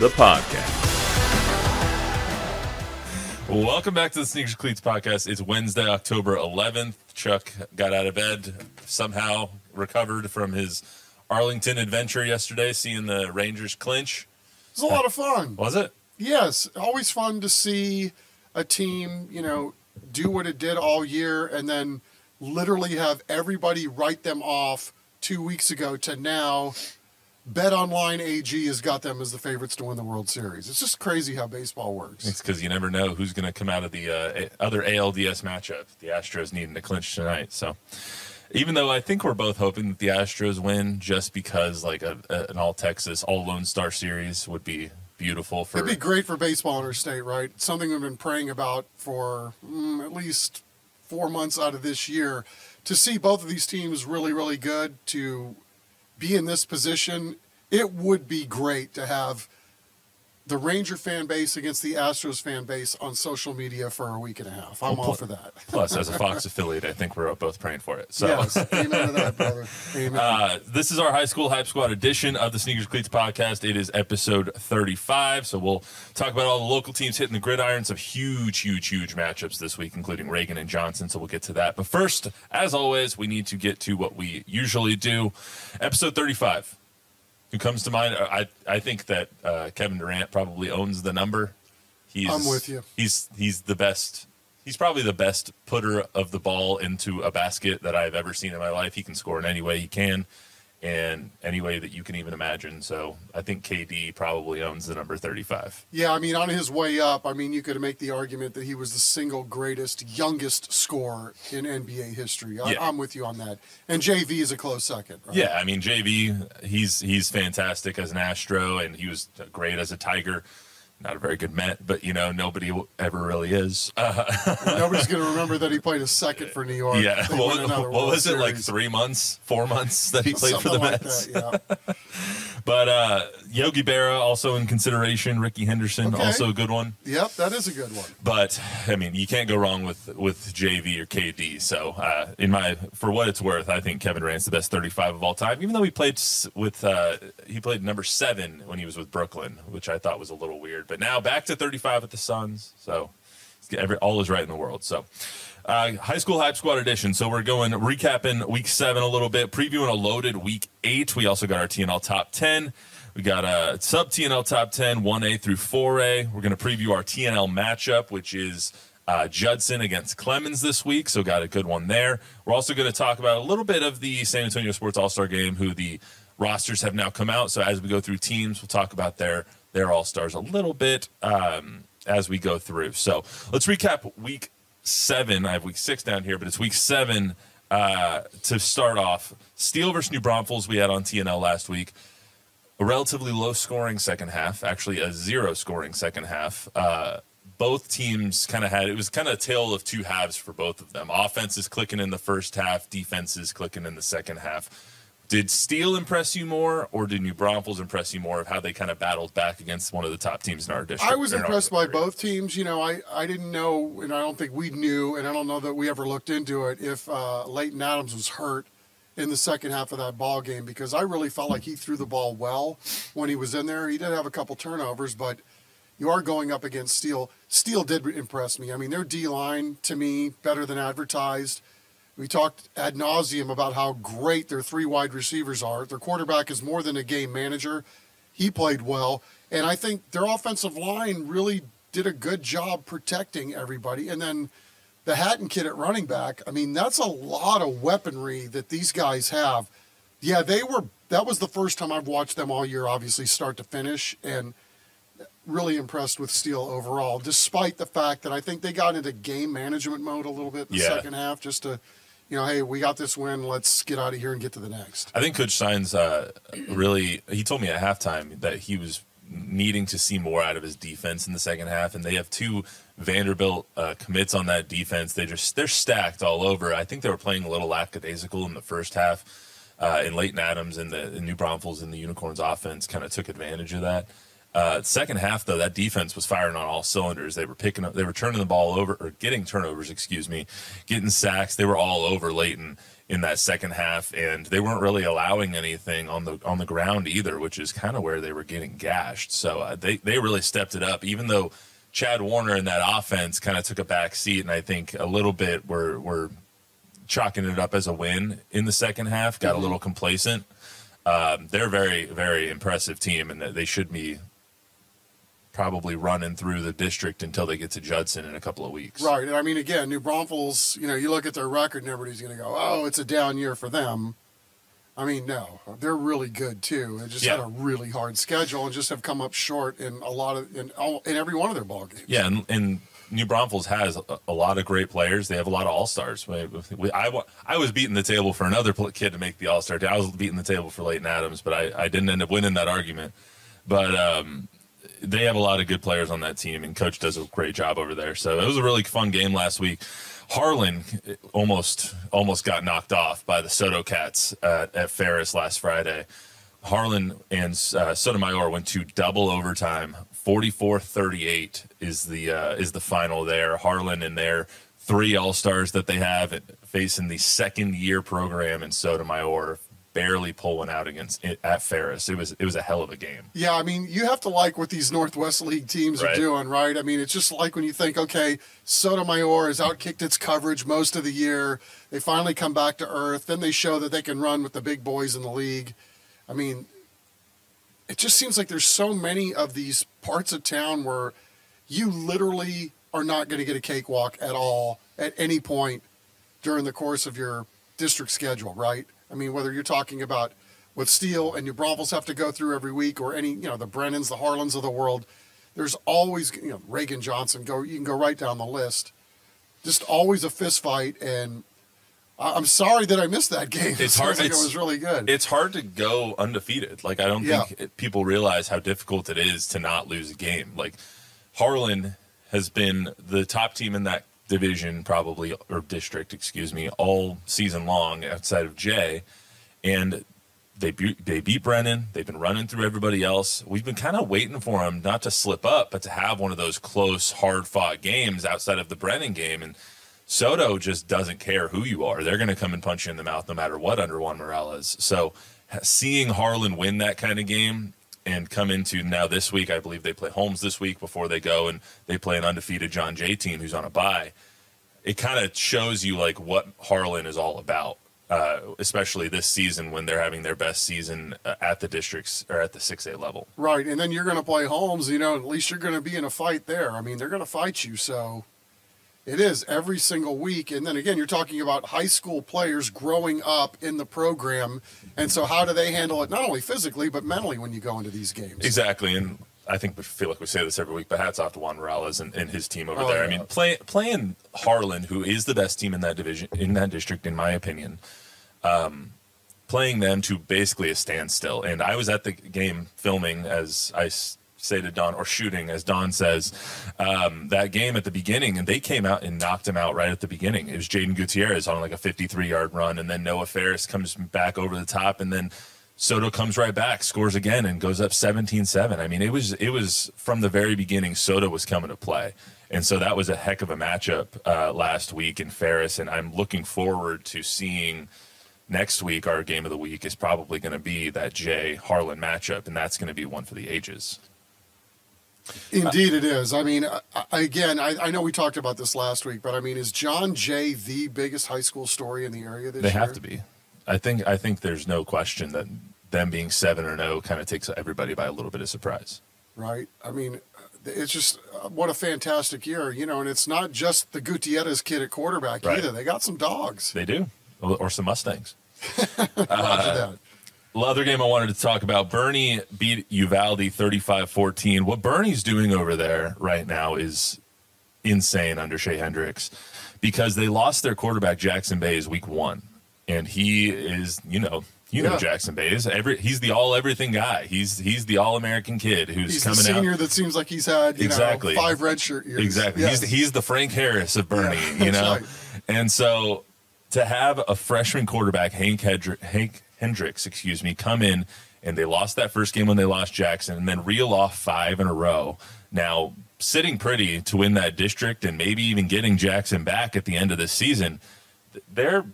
the podcast. Welcome back to the Sneakers Cleats podcast. It's Wednesday, October 11th. Chuck got out of bed, somehow recovered from his Arlington adventure yesterday, seeing the Rangers clinch. It was a lot of fun. Was it? Yes, always fun to see a team, you know, do what it did all year and then literally have everybody write them off two weeks ago to now. Bet Online AG has got them as the favorites to win the World Series. It's just crazy how baseball works. It's because you never know who's going to come out of the uh, other ALDS matchup. The Astros needing to clinch tonight. So, even though I think we're both hoping that the Astros win, just because like a, a- an all Texas, all Lone Star series would be beautiful for. It'd be great for baseball in our state, right? Something we've been praying about for mm, at least four months out of this year. To see both of these teams really, really good, to be in this position, it would be great to have the Ranger fan base against the Astros fan base on social media for a week and a half. I'm all for that. Plus, as a Fox affiliate, I think we're both praying for it. So. Yes, amen to that, brother. Amen. Uh, this is our high school hype squad edition of the Sneakers Cleats podcast. It is episode 35. So we'll talk about all the local teams hitting the gridiron. Some huge, huge, huge matchups this week, including Reagan and Johnson. So we'll get to that. But first, as always, we need to get to what we usually do. Episode 35. Who comes to mind? I I think that uh, Kevin Durant probably owns the number. He's, I'm with you. He's he's the best. He's probably the best putter of the ball into a basket that I've ever seen in my life. He can score in any way he can, and any way that you can even imagine. So I think KD probably owns the number 35. Yeah, I mean, on his way up, I mean, you could make the argument that he was the single greatest, youngest scorer in NBA history. I, Yeah. I'm with you on that. And JV is a close second. Right? Yeah, I mean JV, he's he's fantastic as an Astro, and he was great as a Tiger. Not a very good Met, but you know nobody ever really is. Uh, Nobody's going to remember that he played a second for New York. yeah, what, what was it like? Three months, four months that he played for the like Mets. that, yeah. But uh, Yogi Berra also in consideration. Rickey Henderson Okay. also a good one. Yep, that is a good one. But I mean, you can't go wrong with with JV or KD. So, uh, in my for what it's worth, I think Kevin Durant's the best 35 of all time. Even though he played with uh, he played number seven when he was with Brooklyn, which I thought was a little weird. But now back to 35 at the Suns. So, every, all is right in the world. So. Uh, high school hype squad edition. So we're going recapping week seven a little bit, previewing a loaded week eight. We also got our TNL top ten. We got a sub TNL top 10, 1A through 4A. We're going to preview our TNL matchup, which is uh, Judson against Clemens this week. So, got a good one there. We're also going to talk about a little bit of the San Antonio Sports All Star game, who the rosters have now come out. So, as we go through teams, we'll talk about their, their All Stars a little bit um, as we go through. So, let's recap week seven. I have week six down here, but it's week seven uh, to start off. Steele versus New Braunfels we had on TNL last week a relatively low scoring second half, actually a zero scoring second half. Uh, both teams kind of had it was kind of a tale of two halves for both of them. Offense is clicking in the first half, defense is clicking in the second half. Did Steele impress you more, or did New Braunfels impress you more of how they kind of battled back against one of the top teams in our district? I was impressed by both teams. You know, I, I didn't know, and I don't think we knew, and I don't know that we ever looked into it, if uh, Leighton Adams was hurt in the second half of that ball game because I really felt like he threw the ball well when he was in there. He did have a couple turnovers, but you are going up against Steele. Steele did impress me. I mean, their D line to me better than advertised. We talked ad nauseum about how great their three wide receivers are. Their quarterback is more than a game manager. He played well, and I think their offensive line really did a good job protecting everybody. And then the Hatton kid at running back. I mean, that's a lot of weaponry that these guys have. Yeah, they were. That was the first time I've watched them all year, obviously start to finish, and really impressed with Steele overall. Despite the fact that I think they got into game management mode a little bit in the Yeah. second half, just to, you know, hey, we got this win. Let's get out of here and get to the next. I think Coach Steins uh, really he told me at halftime that he was needing to see more out of his defense in the second half, and they have two Vanderbilt uh, commits on that defense. They just they're stacked all over. I think they were playing a little lackadaisical in the first half, uh, and Leighton Adams and the, the New Braunfels and the Unicorns offense kind of took advantage of that. Uh, second half though, that defense was firing on all cylinders. They were picking up, they were turning the ball over or getting turnovers, excuse me, getting sacks. They were all over Leighton in that second half, and they weren't really allowing anything on the on the ground either, which is kind of where they were getting gashed. So uh, they they really stepped it up, even though Chad Warner in that offense kind of took a back seat, and I think a little bit were were chalking it up as a win in the second half. Got mm-hmm. a little complacent. Um, they're very very impressive team, and they should be probably running through the district until they get to Judson in a couple of weeks. Right. And I mean, again, New Braunfels, you know, you look at their record and everybody's going to go, oh, it's a down year for them. I mean, no, they're really good too. They just yeah. had a really hard schedule and just have come up short in a lot of in, in every one of their ball games. Yeah, and, and New Braunfels has a, a, lot of great players. They have a lot of all stars. I, I was beating the table for another kid to make the all star. I was beating the table for Leighton Adams, but I, I didn't end up winning that argument. But um, they have a lot of good players on that team, and coach does a great job over there. So it was a really fun game last week. Harlan almost almost got knocked off by the Soto Cats at, at Farris last Friday. Harlan and uh, Sotomayor went to double overtime. 44-38 is the uh, is the final there. Harlan and their three All Stars that they have facing the second year program in Sotomayor barely pull one out against at Farris. It was it was a hell of a game. Yeah, I mean, you have to like what these Northwest League teams right. are doing, right? I mean, it's just like when you think, okay, Sotomayor has outkicked its coverage most of the year. They finally come back to earth. Then they show that they can run with the big boys in the league. I mean, it just seems like there's so many of these parts of town where you literally are not going to get a cakewalk at all at any point during the course of your district schedule, right? I mean, whether you're talking about with Steele and New Braunfels have to go through every week, or any, you know, the Brennans, the Harlans of the world, there's always, you know, Reagan Johnson. Go, you can go right down the list. Just always a fist fight, and I'm sorry that I missed that game. It's hard. Like it was really good. It's hard to go undefeated. Like I don't yeah. think people realize how difficult it is to not lose a game. Like Harlan has been the top team in that division probably or district, excuse me, all season long outside of Jay, and they beat, they beat Brennan. They've been running through everybody else. We've been kind of waiting for them not to slip up, but to have one of those close, hard fought games outside of the Brennan game. And Soto just doesn't care who you are. They're going to come and punch you in the mouth no matter what under Juan Morales. So seeing Harlan win that kind of game and come into now this week. I believe they play Holmes this week before they go and they play an undefeated John Jay team who's on a bye. It kind of shows you like what Harlan is all about, uh, especially this season when they're having their best season uh, at the districts or at the six A level. Right, and then you're going to play Holmes. You know, at least you're going to be in a fight there. I mean, they're going to fight you, so it is every single week. And then again, you're talking about high school players growing up in the program. And so, how do they handle it, not only physically, but mentally when you go into these games? Exactly. And I think we feel like we say this every week, but hats off to Juan Morales and, and his team over oh, there. Yeah. I mean, play, playing Harlan, who is the best team in that division, in that district, in my opinion, um, playing them to basically a standstill. And I was at the game filming as I say to Don, or shooting, as Don says, um, that game at the beginning, and they came out and knocked him out right at the beginning. It was Jaden Gutierrez on like a 53 yard run, and then Noah Ferris comes back over the top, and then Soto comes right back, scores again, and goes up 17-7. I mean, it was it was from the very beginning. Soto was coming to play, and so that was a heck of a matchup uh, last week in Farris, and I'm looking forward to seeing next week. Our game of the week is probably going to be that Jay Harlan matchup, and that's going to be one for the ages. Indeed, it is. I mean, again, I, I, know we talked about this last week, but I mean, is John Jay the biggest high school story in the area this they year? They have to be. I think. I think there's no question that them being seven or no kind of takes everybody by a little bit of surprise. Right. I mean, it's just uh, what a fantastic year, you know. And it's not just the Gutierrez kid at quarterback right. either. They got some dogs. They do, or some Mustangs. uh, other game I wanted to talk about Boerne beat Uvalde 35 14. What Boerne's doing over there right now is insane under Shea Hendricks because they lost their quarterback, Jackson Bays, week one. And he is, you know, You know Yeah. Jackson Bays. Every he's the all everything guy. He's he's the all American kid who's He's the coming senior out. that seems like he's had you Exactly. know five redshirt years. Exactly. Yes. He's the, he's the Frank Harris of Bernie, Yeah, you know. right. And so to have a freshman quarterback, Hank, Hedr- Hank Hendricks, excuse me, come in and they lost that first game when they lost Jackson, and then reel off five in a row. Now sitting pretty to win that district, and maybe even getting Jackson back at the end of the season. They're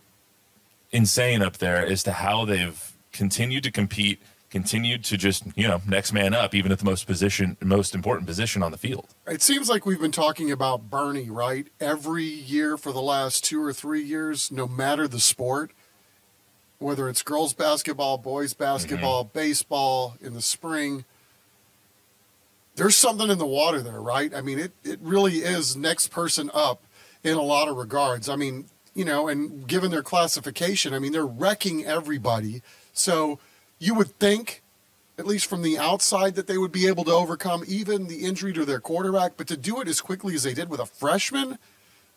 insane up there as to how they've continued to compete, continued to just you know next man up, even at the most position, most important position on the field. It seems like we've been talking about Boerne, right? Every year for the last two or three years, no matter the sport, whether it's girls basketball, boys basketball, mm-hmm. baseball in the spring, there's something in the water there, right? I mean, it, it really is next person up in a lot of regards. I mean, you know, and given their classification, I mean, they're wrecking everybody. So you would think at least from the outside, that they would be able to overcome even the injury to their quarterback. But to do it as quickly as they did with a freshman,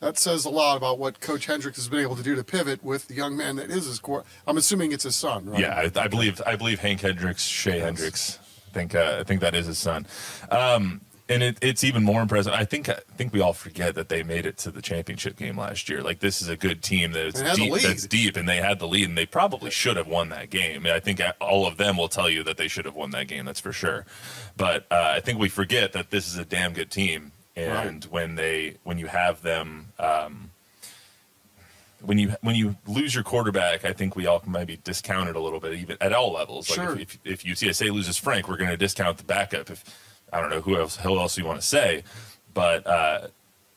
that says a lot about what Coach Hendricks has been able to do to pivot with the young man that is his core. I'm assuming it's his son, right? Yeah, I, I believe I believe Hank Hendricks, Shay Hendricks. I think uh, I think that is his son. Um, and it, it's even more impressive. I think I think we all forget that they made it to the championship game last year. Like this is a good team that's They had the deep, that's deep, and they had the lead, and they probably should have won that game. I think all of them will tell you that they should have won that game. That's for sure. But uh, I think we forget that this is a damn good team, and when they when you have them. Um, when you when you lose your quarterback, I think we all maybe discount it a little bit, even at all levels. Like Sure. if, if, if UTSA loses Frank, we're going to discount the backup. If I don't know who else who else you want to say, but uh,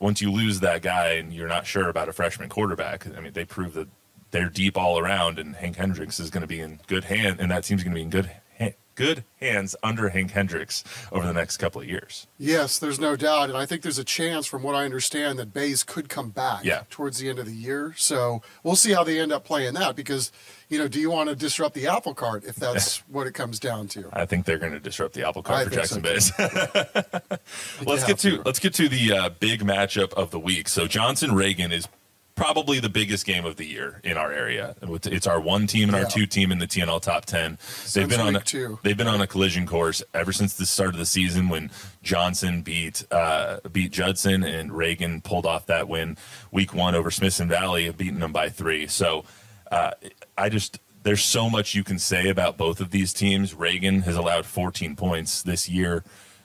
once you lose that guy and you're not sure about a freshman quarterback, I mean they prove that they're deep all around, and Hank Hendricks is going to be in good hand, and that team's going to be in good good hands under Hank Hendricks over the next couple of years. Yes, there's no doubt, and I think there's a chance, from what I understand, that Bays could come back Yeah. towards the end of the year. So we'll see how they end up playing that. Because, you know, do you want to disrupt the apple cart if that's what it comes down to? I think they're going to disrupt the apple I cart for Jackson so, Bays. let's get to to. let's get to the uh, big matchup of the week. So Johnson Reagan is probably the biggest game of the year in our area. It's our one team and our two team in the TNL top ten. They've been on a, two. they've been on a collision course ever since the start of the season when Johnson beat uh, beat Judson and Reagan pulled off that win week one over Smithson Valley, beating them by three. So uh, I just there's so much you can say about both of these teams. Reagan has allowed 14 points this year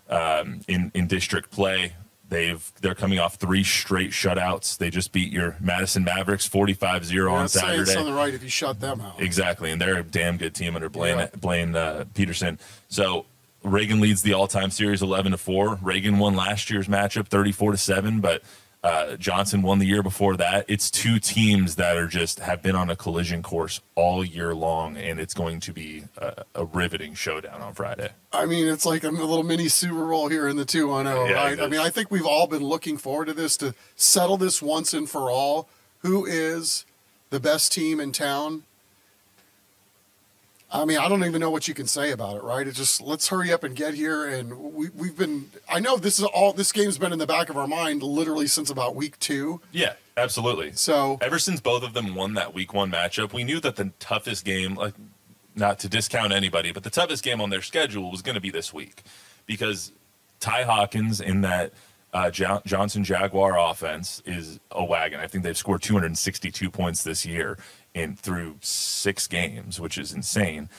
um, in in district play. They've they're coming off three straight shutouts. They just beat your Madison Mavericks 45-0 on That's saying Saturday. something right if you shut them out. Exactly, and they're a damn good team under Blaine Yeah. Blaine uh, Peterson. So Reagan leads the all-time series 11 to four. Reagan won last year's matchup 34 to seven, but uh, Johnson won the year before that. It's two teams that are just have been on a collision course all year long, and it's going to be a, a riveting showdown on Friday. I mean, it's like a little mini Super Bowl here in the 2 1 0, Yeah, right? I mean, I think we've all been looking forward to this to settle this once and for all. Who is the best team in town? I mean, I don't even know what you can say about it, right? It just let's hurry up and get here. And we, we've been, I know this is all, this game's been in the back of our mind literally since about week two. Yeah, absolutely. So, Ever since both of them won that week one matchup, we knew that the toughest game, like not to discount anybody, but the toughest game on their schedule was going to be this week because Ty Hawkins in that uh, Jo- Johnson Jaguar offense is a wagon. I think they've scored 262 points this year in through six games, which is insane.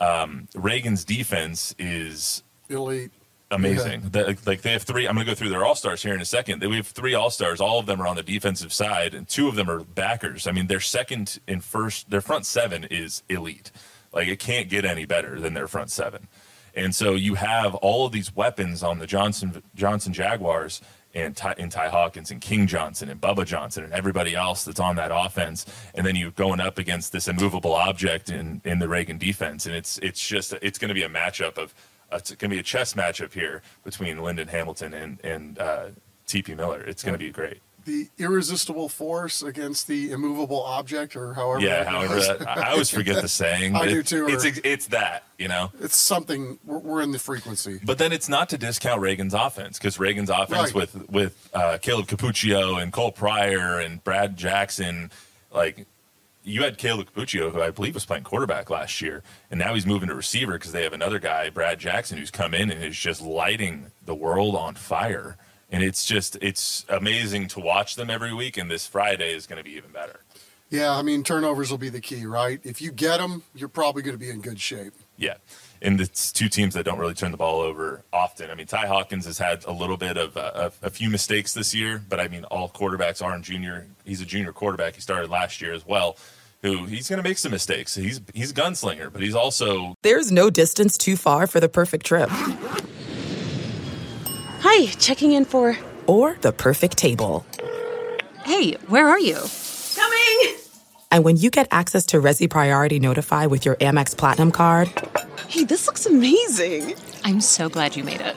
Um, Reagan's defense is elite. amazing. The- like they have three. I'm going to go through their all stars here in a second. We have three all stars. All of them are on the defensive side, and two of them are backers. I mean, their second and first, their front seven is elite. Like it can't get any better than their front seven. And so you have all of these weapons on the Johnson Johnson Jaguars and Ty, and Ty Hawkins and King Johnson and Bubba Johnson and everybody else that's on that offense, and then you're going up against this immovable object in in the Reagan defense, and it's it's just it's going to be a matchup of it's going to be a chess matchup here between Lyndon Hamilton and and uh, TP Miller. It's going to be great. The irresistible force against the immovable object, or however. Yeah, however, that, I always forget the saying. I do too, It's it's that you know. it's something, we're, we're in the frequency. But then it's not to discount Reagan's offense because Reagan's offense Right. with with uh, Caleb Capuccio and Cole Pryor and Brad Jackson, like you had Caleb Capuccio, who I believe was playing quarterback last year, and now he's moving to receiver because they have another guy, Brad Jackson, who's come in and is just lighting the world on fire. And it's just it's amazing to watch them every week. And this Friday is going to be even better. Yeah, I mean turnovers will be the key, right? If you get them, you're probably going to be in good shape. Yeah, and it's two teams that don't really turn the ball over often. I mean, Ty Hawkins has had a little bit of uh, a, a, a few mistakes this year, but I mean, all quarterbacks are in junior. He's a junior quarterback. He started last year as well. Who he's going to make some mistakes. He's he's a gunslinger, but he's also There's no distance too far for the perfect trip. Hi, checking in for. Or the perfect table. Hey, where are you? Coming! And when you get access to Resy Priority Notify with your Amex Platinum card Hey, this looks amazing! I'm so glad you made it.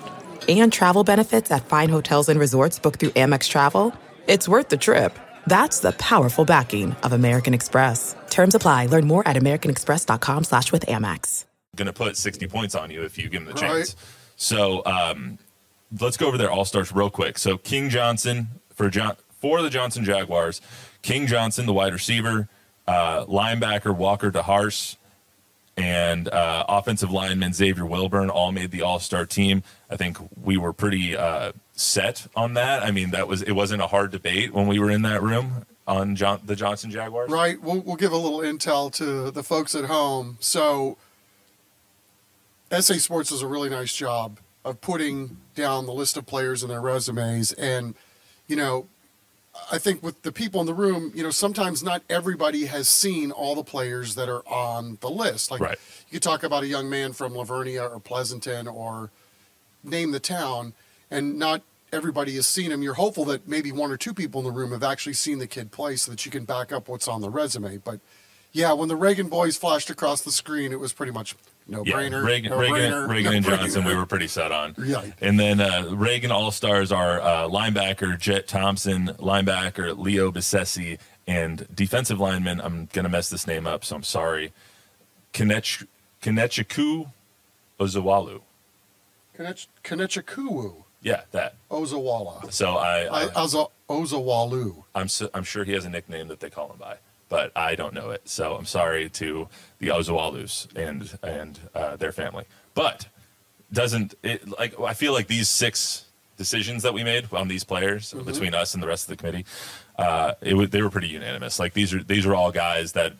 and travel benefits at fine hotels and resorts booked through Amex Travel, it's worth the trip. That's the powerful backing of American Express. Terms apply. Learn more at americanexpress.com slash with Amex. going to put 60 points on you if you give him the Right. chance. So um, let's go over their all stars real quick. So King Johnson for John for the Johnson Jaguars, King Johnson, the wide receiver, uh, linebacker Walker DeHarse, and uh, offensive lineman Xavier Wilburn all made the all star team. I think we were pretty uh, set on that. I mean, that was it wasn't a hard debate when we were in that room on John, the Johnson Jaguars. Right. We'll, we'll give a little intel to the folks at home. So, SA Sports does a really nice job of putting down the list of players and their resumes. And, you know, I think with the people in the room, you know, sometimes not everybody has seen all the players that are on the list. Like, Right. you could talk about a young man from La Vernia or Pleasanton or name the town, and not everybody has seen him. You're hopeful that maybe one or two people in the room have actually seen the kid play so that you can back up what's on the resume. But yeah, when the Reagan boys flashed across the screen, it was pretty much no Yeah, brainer. Reagan, no Reagan, brainer, Reagan no and Johnson, brainer. we were pretty set on. Right. And then uh, Reagan All Stars are uh, linebacker Jet Thompson, linebacker Leo Besessi, and defensive lineman. I'm gonna mess this name up, so I'm sorry. Kanech Kanechiku Ozawalu. Kanechikuwu Yeah, that. Ozawala. So I, I I Ozawalu. I'm su- I'm sure he has a nickname that they call him by, but I don't know it. So I'm sorry to the Ozawalus and and uh, their family. But doesn't it like I feel like these six decisions that we made on these players between us and the rest of the committee, uh, it was, they were pretty unanimous. Like these are these are all guys that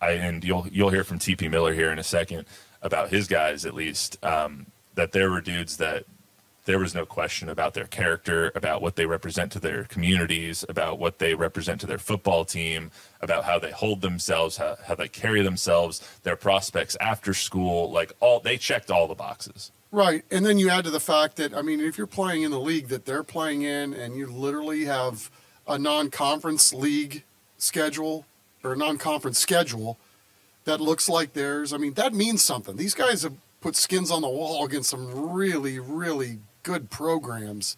I and you'll you'll hear from TP Miller here in a second about his guys at least um, that there were dudes that there was no question about their character, about what they represent to their communities, about what they represent to their football team, about how they hold themselves, how, how they carry themselves, their prospects after school. Like all, they checked all the boxes. Right. And then you add to the fact that, I mean, if you're playing in the league that they're playing in and you literally have a non conference league schedule or a non conference schedule that looks like theirs, I mean, that means something. These guys have put skins on the wall against some really, really good programs.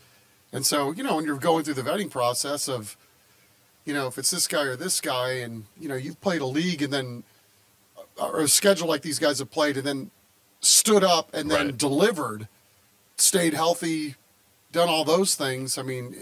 And so, you know, when you're going through the vetting process of, you know, if it's this guy or this guy, and, you know, you've played a league and then, or a schedule like these guys have played, and then stood up and then Right. delivered, stayed healthy, done all those things. I mean,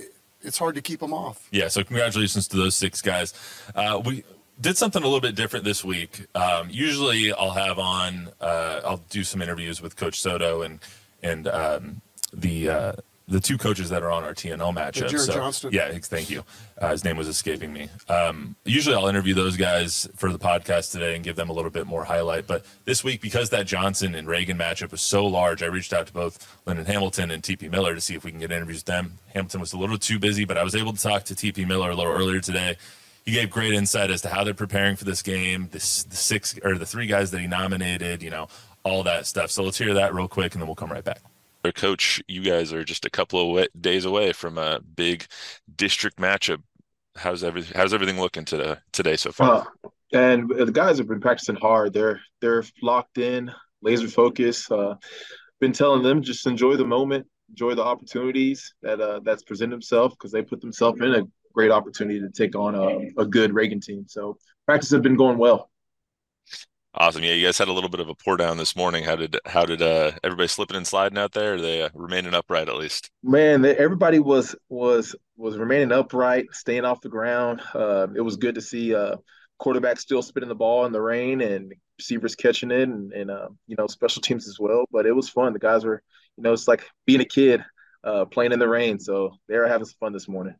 it's hard to keep them off. Yeah, so congratulations to those six guys. Uh, we did something a little bit different this week. Um, usually, I'll have on, uh, I'll do some interviews with Coach Soto and and um, the uh, the two coaches that are on our TNL matchup. Jared so, Johnston. Yeah, thank you. Uh, his name was escaping me. Um, usually, I'll interview those guys for the podcast today and give them a little bit more highlight. But this week, because that Johnson and Reagan matchup was so large, I reached out to both Lyndon Hamilton and TP Miller to see if we can get interviews with them. Hamilton was a little too busy, but I was able to talk to TP Miller a little earlier today. He gave great insight as to how they're preparing for this game, this the six or the three guys that he nominated, you know, all that stuff. So let's hear that real quick, and then we'll come right back. Coach, you guys are just a couple of days away from a big district matchup. How's everything? How's everything looking today today so far? Uh, and the guys have been practicing hard. They're they're locked in, laser focused. Uh, been telling them just enjoy the moment, enjoy the opportunities that uh, that's present themselves because they put themselves in a great opportunity to take on a, a good Reagan team. So practice have been going well. Awesome. Yeah, you guys had a little bit of a pour down this morning. How did how did uh, everybody slipping and sliding out there? Are they uh, remaining upright at least? Man, everybody was was was remaining upright, staying off the ground. Uh, it was good to see uh, quarterback still spinning the ball in the rain and receivers catching it and, and uh, you know special teams as well. But it was fun. The guys were you know it's like being a kid uh, playing in the rain. So they were having some fun this morning.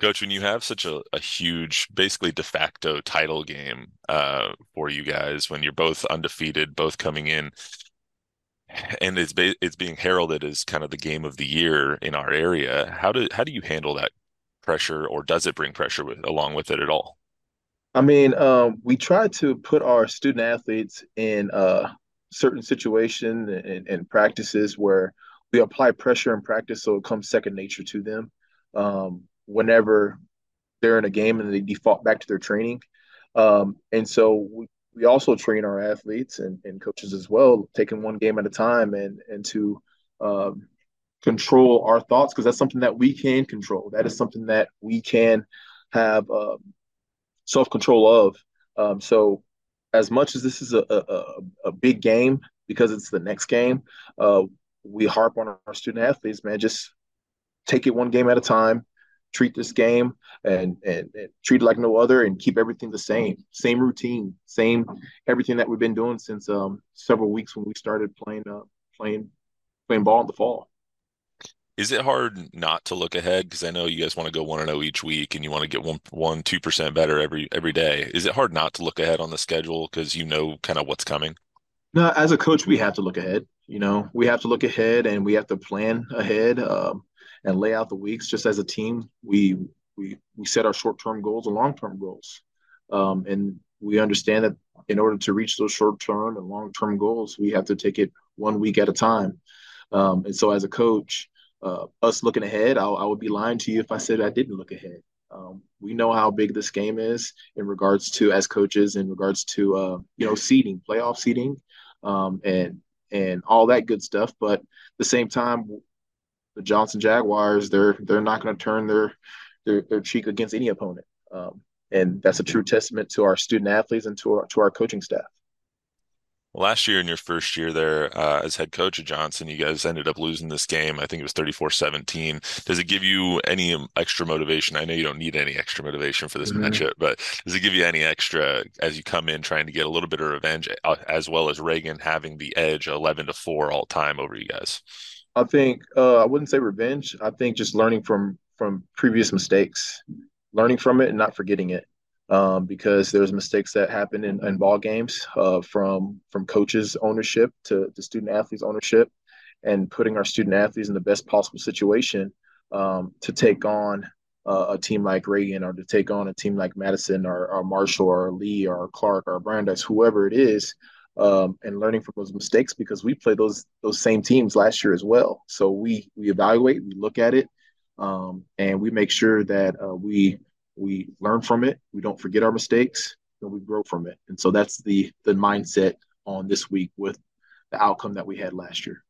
Coach, when you have such a, a huge, basically de facto title game uh, for you guys, when you're both undefeated, both coming in, and it's it's being heralded as kind of the game of the year in our area. How do how do you handle that pressure, or does it bring pressure with, along with it at all? I mean, um, we try to put our student athletes in uh, certain situations and, and, practices where we apply pressure in practice, so it comes second nature to them. Um, whenever they're in a game and they default back to their training, um, and so we, we also train our athletes and, and coaches as well, taking one game at a time and and to um, control our thoughts because that's something that we can control. That is something that we can have um, self control of. Um, so, as much as this is a, a, a, big game because it's the next game, uh, we harp on our student athletes, man, just take it one game at a time. Treat this game and, and, and treat it like no other, and keep everything the same, same routine, same everything that we've been doing since um, several weeks when we started playing uh, playing playing ball in the fall. Is it hard not to look ahead? Because I know you guys want to go one and zero oh each week, and you want to get one one two percent better every every day. Is it hard not to look ahead on the schedule because you know kind of what's coming? No, as a coach, we have to look ahead. You know, we have to look ahead, and we have to plan ahead um, and lay out the weeks. Just as a team, we we we set our short term goals and long term goals, um, and we understand that in order to reach those short term and long term goals, we have to take it one week at a time. Um, and so, as a coach, uh, us looking ahead, I, I, would be lying to you if I said I didn't look ahead. Um, we know how big this game is in regards to as coaches, in regards to uh, you know seeding, playoff seeding, um, and and all that good stuff. But at the same time, the Johnson Jaguars, they're they're not going to turn their, their their cheek against any opponent, um, and that's a true testament to our student athletes and to our to our coaching staff. Last year, in your first year there uh, as head coach of Johnson, you guys ended up losing this game. I think it was 34 17. Does it give you any extra motivation? I know you don't need any extra motivation for this mm-hmm. matchup, but does it give you any extra as you come in trying to get a little bit of revenge, uh, as well as Reagan having the edge 11 to 4 all time over you guys? I think, uh, I wouldn't say revenge. I think just learning from from previous mistakes, learning from it and not forgetting it um, because there's mistakes that happen in, in ball games uh, from from coaches ownership to, to student athletes ownership and putting our student athletes in the best possible situation um, to take on uh, a team like Reagan or to take on a team like Madison or, or Marshall or Lee or Clark or Brandeis, whoever it is, um, and learning from those mistakes because we played those those same teams last year as well. So we we evaluate, we look at it, um, and we make sure that uh, we we learn from it. We don't forget our mistakes and we grow from it. And so that's the the mindset on this week with the outcome that we had last year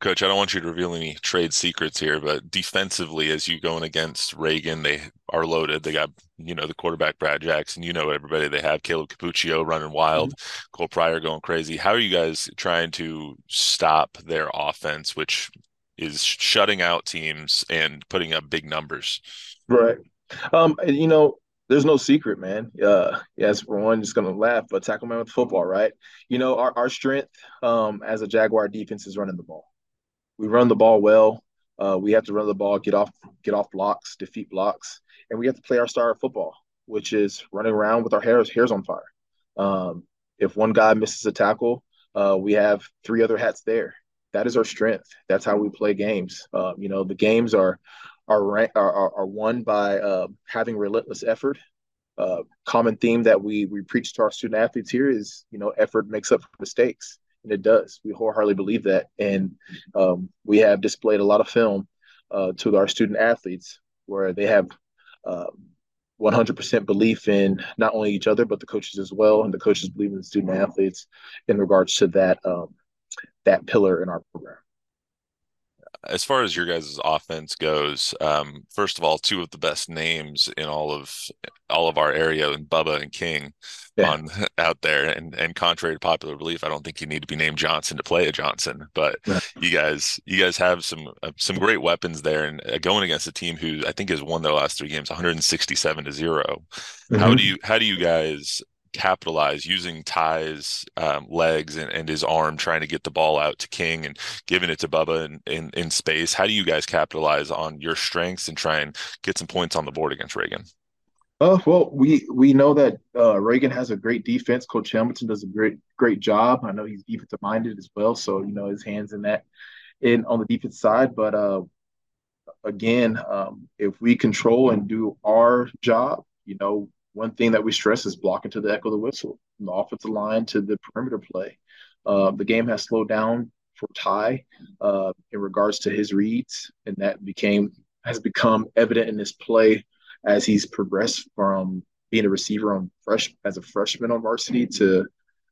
Coach, I don't want you to reveal any trade secrets here, but defensively, as you going against Reagan, they are loaded. They got, you know, the quarterback Brad Jackson. You know everybody they have. Caleb Capuccio running wild, mm-hmm. Cole Pryor going crazy. How are you guys trying to stop their offense, which is shutting out teams and putting up big numbers? Right. Um, you know, there's no secret, man. Uh, yes, for one, just gonna laugh, but tackle man with football, right? You know, our, our strength um, as a Jaguar defense is running the ball. We run the ball well. Uh, we have to run the ball, get off, get off blocks, defeat blocks, and we have to play our star of football, which is running around with our hairs hairs on fire. Um, if one guy misses a tackle, uh, we have three other hats there. That is our strength. That's how we play games. Uh, you know, the games are are are, are won by uh, having relentless effort. Uh, common theme that we we preach to our student athletes here is you know effort makes up for mistakes, and it does. We wholeheartedly believe that, and um, we have displayed a lot of film uh, to our student athletes where they have. 100% um, belief in not only each other but the coaches as well, and the coaches believe in the student athletes in regards to that um, that pillar in our program as far as your guys' offense goes, um, first of all, two of the best names in all of all of our area, and Bubba and King, yeah. on out there. And and contrary to popular belief, I don't think you need to be named Johnson to play a Johnson. But yeah. you guys, you guys have some uh, some great weapons there, and uh, going against a team who I think has won their last three games, 167 to 0 mm-hmm. How do you how do you guys capitalize using Ty's um, legs and, and, his arm trying to get the ball out to King and giving it to Bubba in, in, in, space. How do you guys capitalize on your strengths and try and get some points on the board against Reagan? Uh, well, we we know that uh, Reagan has a great defense. Coach Hamilton does a great great job. I know he's defensive minded as well, so you know his hands in that in on the defense side. But uh, again, um, if we control and do our job, you know, one thing that we stress is blocking to the echo of the whistle, from the offensive line to the perimeter play. Uh, the game has slowed down for Ty uh, in regards to his reads, and that became has become evident in his play as he's progressed from being a receiver on fresh as a freshman on varsity to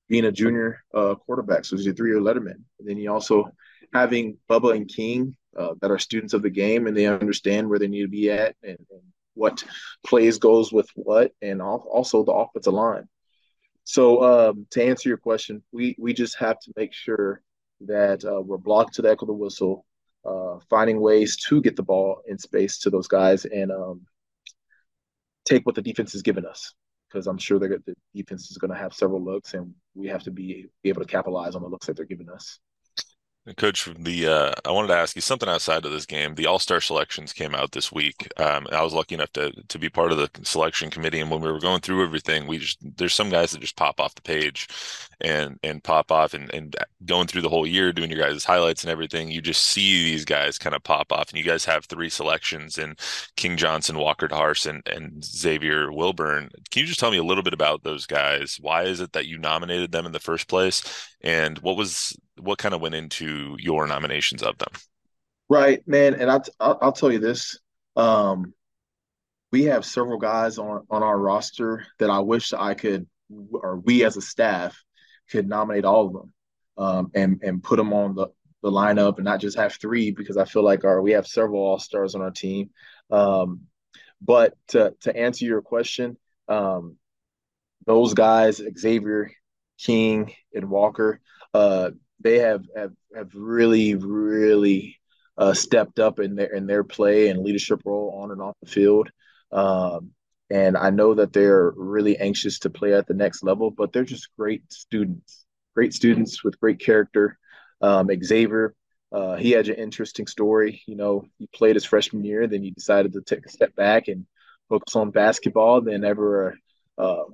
being a junior uh, quarterback. So he's a three-year letterman. And then he also having Bubba and King uh, that are students of the game and they understand where they need to be at and, and what plays goes with what, and also the offensive line. So um, to answer your question, we we just have to make sure that uh, we're blocked to the echo of the whistle, uh, finding ways to get the ball in space to those guys, and um, take what the defense has given us. Because I'm sure the defense is going to have several looks, and we have to be, be able to capitalize on the looks that they're giving us. Coach, the uh, I wanted to ask you something outside of this game. The All Star selections came out this week. Um, I was lucky enough to to be part of the selection committee, and when we were going through everything, we just there's some guys that just pop off the page, and and pop off, and and going through the whole year doing your guys' highlights and everything, you just see these guys kind of pop off, and you guys have three selections in King Johnson, Walker DeHarst, and and Xavier Wilburn. Can you just tell me a little bit about those guys? Why is it that you nominated them in the first place, and what was what kind of went into your nominations of them? Right, man, and I, I'll, I'll tell you this: um, we have several guys on on our roster that I wish I could, or we as a staff could nominate all of them, um, and and put them on the the lineup and not just have three because I feel like our we have several all stars on our team. Um, but to to answer your question, um, those guys, Xavier, King, and Walker, uh, they have have, have really really uh, stepped up in their in their play and leadership role on and off the field. Um, and I know that they're really anxious to play at the next level, but they're just great students, great students with great character. Um, Xavier, uh, he had an interesting story. You know, he played his freshman year, then he decided to take a step back and focus on basketball. Then ever uh,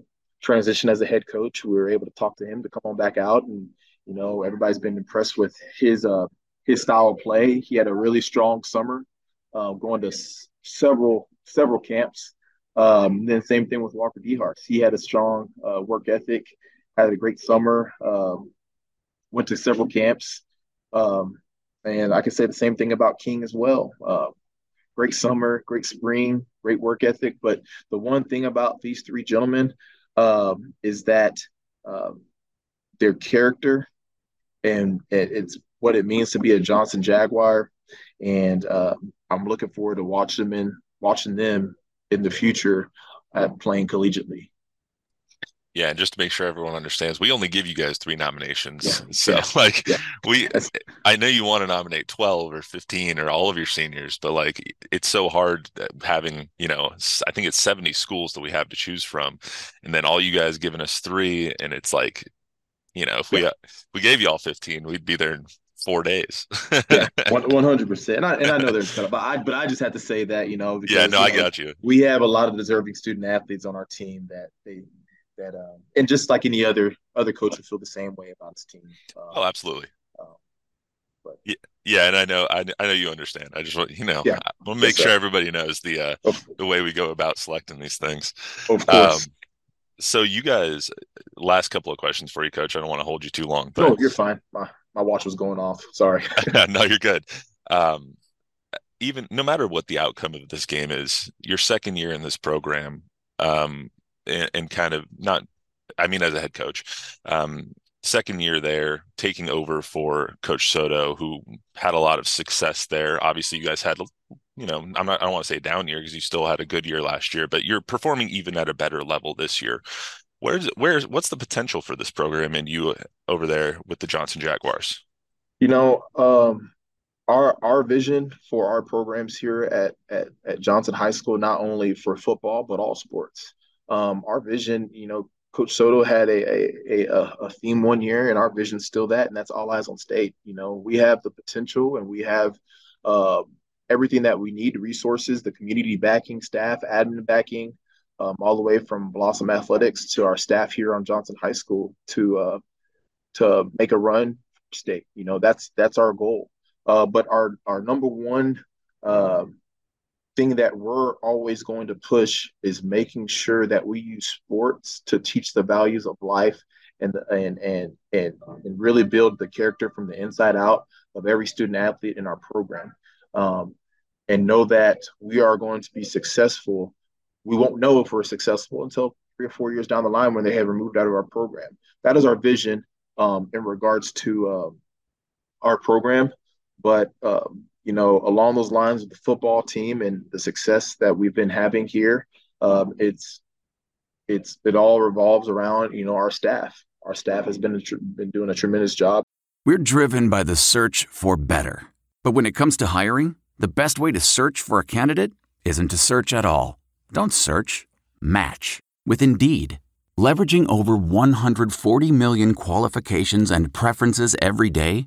transition as a head coach, we were able to talk to him to come on back out and you know, everybody's been impressed with his uh, his style of play. He had a really strong summer, uh, going to s- several several camps. Um, then same thing with Walker DeHarst. He had a strong uh, work ethic, had a great summer, um, went to several camps, um, and I can say the same thing about King as well. Uh, great summer, great spring, great work ethic. But the one thing about these three gentlemen um, is that um, their character and it's what it means to be a Johnson Jaguar. And uh, I'm looking forward to watching them in watching them in the future uh, playing collegiately. Yeah, and just to make sure everyone understands, we only give you guys three nominations. Yeah, so yeah, like yeah. we I know you want to nominate 12 or 15 or all of your seniors, but like it's so hard having, you know, I think it's 70 schools that we have to choose from. And then all you guys giving us 3 and it's like you know, if we uh, if we gave you all 15, we'd be there in four days. yeah, one hundred percent. And I and I know there's kind of, but I but I just had to say that, you know. Because, yeah, no, I got you. We have a lot of deserving student athletes on our team that they that um and just like any other other coach would feel the same way about his team. Um, oh, absolutely. Um, but, yeah, yeah, and I know I, I know you understand. I just want you know yeah, I want to make sure everybody knows the uh the way we go about selecting these things. Of course. Um, so you guys, last couple of questions for you, Coach. I don't want to hold you too long. But... No, you're fine. My my watch was going off. Sorry. no, you're good. Um, even no matter what the outcome of this game is, your second year in this program, um, and, and kind of not, I mean, as a head coach, um, second year there, taking over for Coach Soto, who had a lot of success there. Obviously, you guys had, you know, I'm not, I don't want to say down year because you still had a good year last year, but you're performing even at a better level this year. Where's where's what's the potential for this program and you over there with the Johnson Jaguars? You know, um, our our vision for our programs here at, at at Johnson High School, not only for football but all sports. Um, our vision, you know, Coach Soto had a, a a theme one year, and our vision's still that, and that's all eyes on state. You know, we have the potential, and we have uh, everything that we need: resources, the community backing, staff, admin backing, um, all the way from Blossom Athletics to our staff here on Johnson High School to uh, to make a run state. You know, that's that's our goal. Uh, but our our number one uh, thing that we're always going to push is making sure that we use sports to teach the values of life and and and and and really build the character from the inside out of every student athlete in our program. Um, and know that we are going to be successful. We won't know if we're successful until three or four years down the line when they have removed out of our program. That is our vision um, in regards to uh, our program. But um, you know, along those lines with the football team and the success that we've been having here, um, it's it's it all revolves around you know our staff. Our staff has been been doing a tremendous job. We're driven by the search for better, but when it comes to hiring, the best way to search for a candidate isn't to search at all. Don't search. Match with Indeed. Leveraging over 140 million qualifications and preferences every day.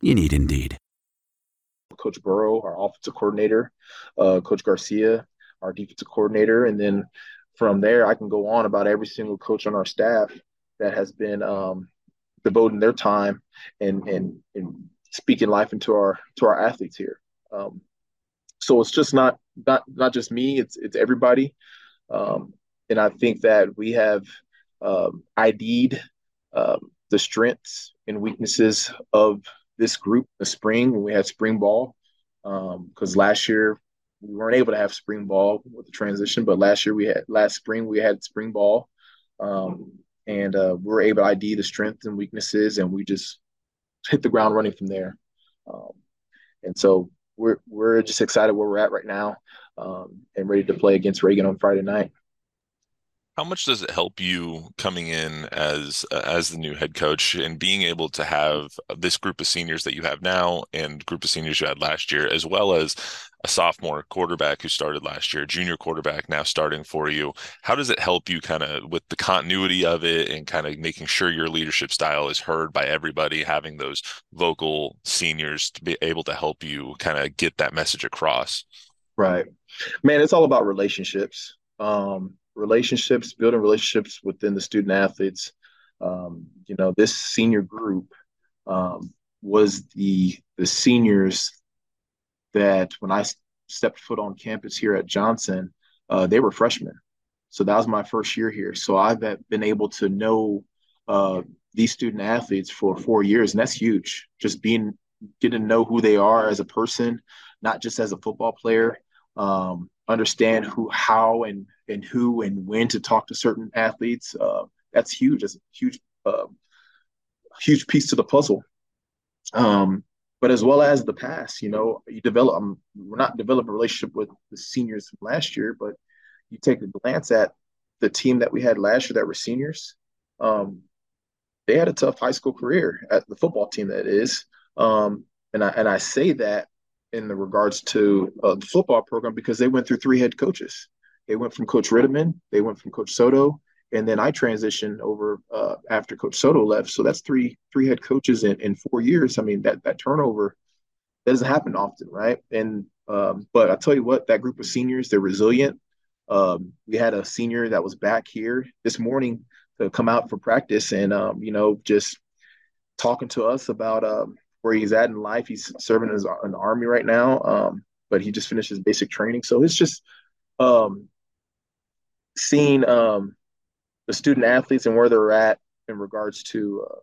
You need Indeed. Coach Burrow, our offensive coordinator, uh, Coach Garcia, our defensive coordinator, and then from there I can go on about every single coach on our staff that has been um, devoting their time and and and speaking life into our to our athletes here. Um, so it's just not not not just me; it's it's everybody. Um, and I think that we have um, ID'd um, the strengths and weaknesses of this group the spring when we had spring ball because um, last year we weren't able to have spring ball with the transition but last year we had last spring we had spring ball um, and uh, we were able to id the strengths and weaknesses and we just hit the ground running from there. Um, and so we're we're just excited where we're at right now um, and ready to play against reagan on friday night how much does it help you coming in as uh, as the new head coach and being able to have this group of seniors that you have now and group of seniors you had last year, as well as a sophomore quarterback who started last year, junior quarterback now starting for you? How does it help you kind of with the continuity of it and kind of making sure your leadership style is heard by everybody, having those vocal seniors to be able to help you kind of get that message across? Right. Man, it's all about relationships. Um, relationships, building relationships within the student athletes. Um, you know, this senior group um, was the the seniors that when I stepped foot on campus here at Johnson, uh, they were freshmen. So that was my first year here. So I've been able to know uh, these student athletes for four years, and that's huge. Just being getting to know who they are as a person, not just as a football player. Um, understand who, how, and and who and when to talk to certain athletes. Uh, that's huge. That's a huge, uh, huge piece to the puzzle. Um, but as well as the past, you know, you develop. Um, we're not developing a relationship with the seniors from last year, but you take a glance at the team that we had last year that were seniors. Um, they had a tough high school career at the football team that is. Um, and I and I say that in the regards to uh, the football program because they went through three head coaches. They went from Coach Ritterman, they went from Coach Soto, and then I transitioned over uh, after Coach Soto left. So that's three three head coaches in, in four years. I mean that that turnover that doesn't happen often, right? And um, but I tell you what, that group of seniors, they're resilient. Um, we had a senior that was back here this morning to come out for practice, and um, you know just talking to us about um, where he's at in life. He's serving as an army right now, um, but he just finished his basic training. So it's just um, seeing um, the student athletes and where they're at in regards to uh,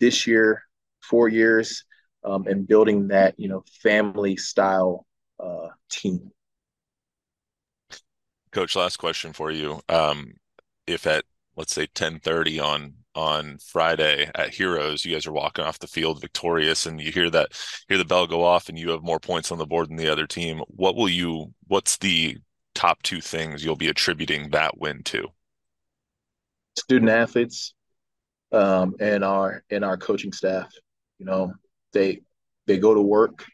this year, four years, um, and building that you know family style uh, team. Coach, last question for you. Um, if at let's say 10:30 on on Friday at Heroes, you guys are walking off the field victorious, and you hear that hear the bell go off, and you have more points on the board than the other team. What will you? What's the top two things you'll be attributing that win to? Student athletes, um, and our and our coaching staff. You know, they they go to work,